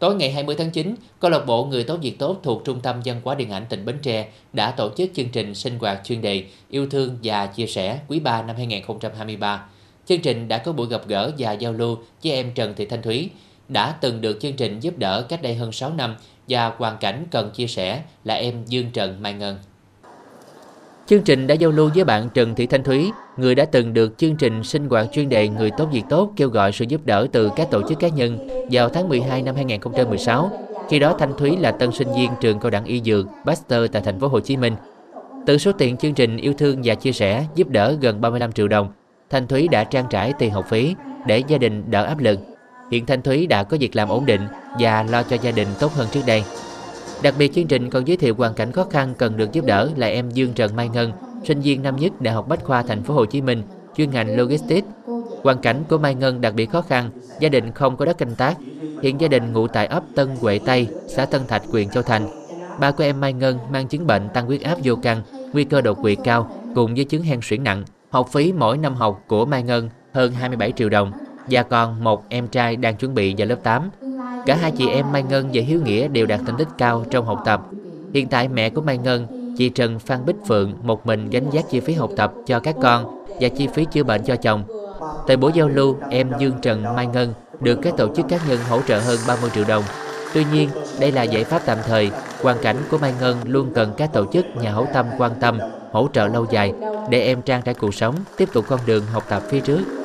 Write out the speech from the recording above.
Tối ngày 20 tháng 9, câu lạc bộ Người tốt việc tốt thuộc Trung tâm Văn hóa Điện ảnh tỉnh Bến Tre đã tổ chức chương trình sinh hoạt chuyên đề yêu thương và chia sẻ quý 3 năm 2023. Chương trình đã có buổi gặp gỡ và giao lưu với em Trần Thị Thanh Thúy, đã từng được chương trình giúp đỡ cách đây hơn 6 năm và hoàn cảnh cần chia sẻ là em Dương Trần Mai Ngân. Chương trình đã giao lưu với bạn Trần Thị Thanh Thúy, người đã từng được chương trình sinh hoạt chuyên đề Người tốt việc tốt kêu gọi sự giúp đỡ từ các tổ chức cá nhân vào tháng 12 năm 2016. Khi đó Thanh Thúy là tân sinh viên trường cao đẳng y dược Baxter tại thành phố Hồ Chí Minh. Từ số tiền chương trình yêu thương và chia sẻ giúp đỡ gần 35 triệu đồng, Thanh Thúy đã trang trải tiền học phí để gia đình đỡ áp lực. Hiện Thanh Thúy đã có việc làm ổn định và lo cho gia đình tốt hơn trước đây. Đặc biệt chương trình còn giới thiệu hoàn cảnh khó khăn cần được giúp đỡ là em Dương Trần Mai Ngân, sinh viên năm nhất Đại học Bách khoa Thành phố Hồ Chí Minh, chuyên ngành Logistics. Hoàn cảnh của Mai Ngân đặc biệt khó khăn, gia đình không có đất canh tác. Hiện gia đình ngụ tại ấp Tân Huệ Tây, xã Tân Thạch, huyện Châu Thành. Ba của em Mai Ngân mang chứng bệnh tăng huyết áp vô căn, nguy cơ đột quỵ cao cùng với chứng hen suyễn nặng. Học phí mỗi năm học của Mai Ngân hơn 27 triệu đồng và còn một em trai đang chuẩn bị vào lớp 8. Cả hai chị em Mai Ngân và Hiếu Nghĩa đều đạt thành tích cao trong học tập. Hiện tại mẹ của Mai Ngân, chị Trần Phan Bích Phượng một mình gánh vác chi phí học tập cho các con và chi phí chữa bệnh cho chồng. Tại buổi giao lưu, em Dương Trần Mai Ngân được các tổ chức cá nhân hỗ trợ hơn 30 triệu đồng. Tuy nhiên, đây là giải pháp tạm thời. Hoàn cảnh của Mai Ngân luôn cần các tổ chức nhà hảo tâm quan tâm, hỗ trợ lâu dài để em trang trải cuộc sống, tiếp tục con đường học tập phía trước.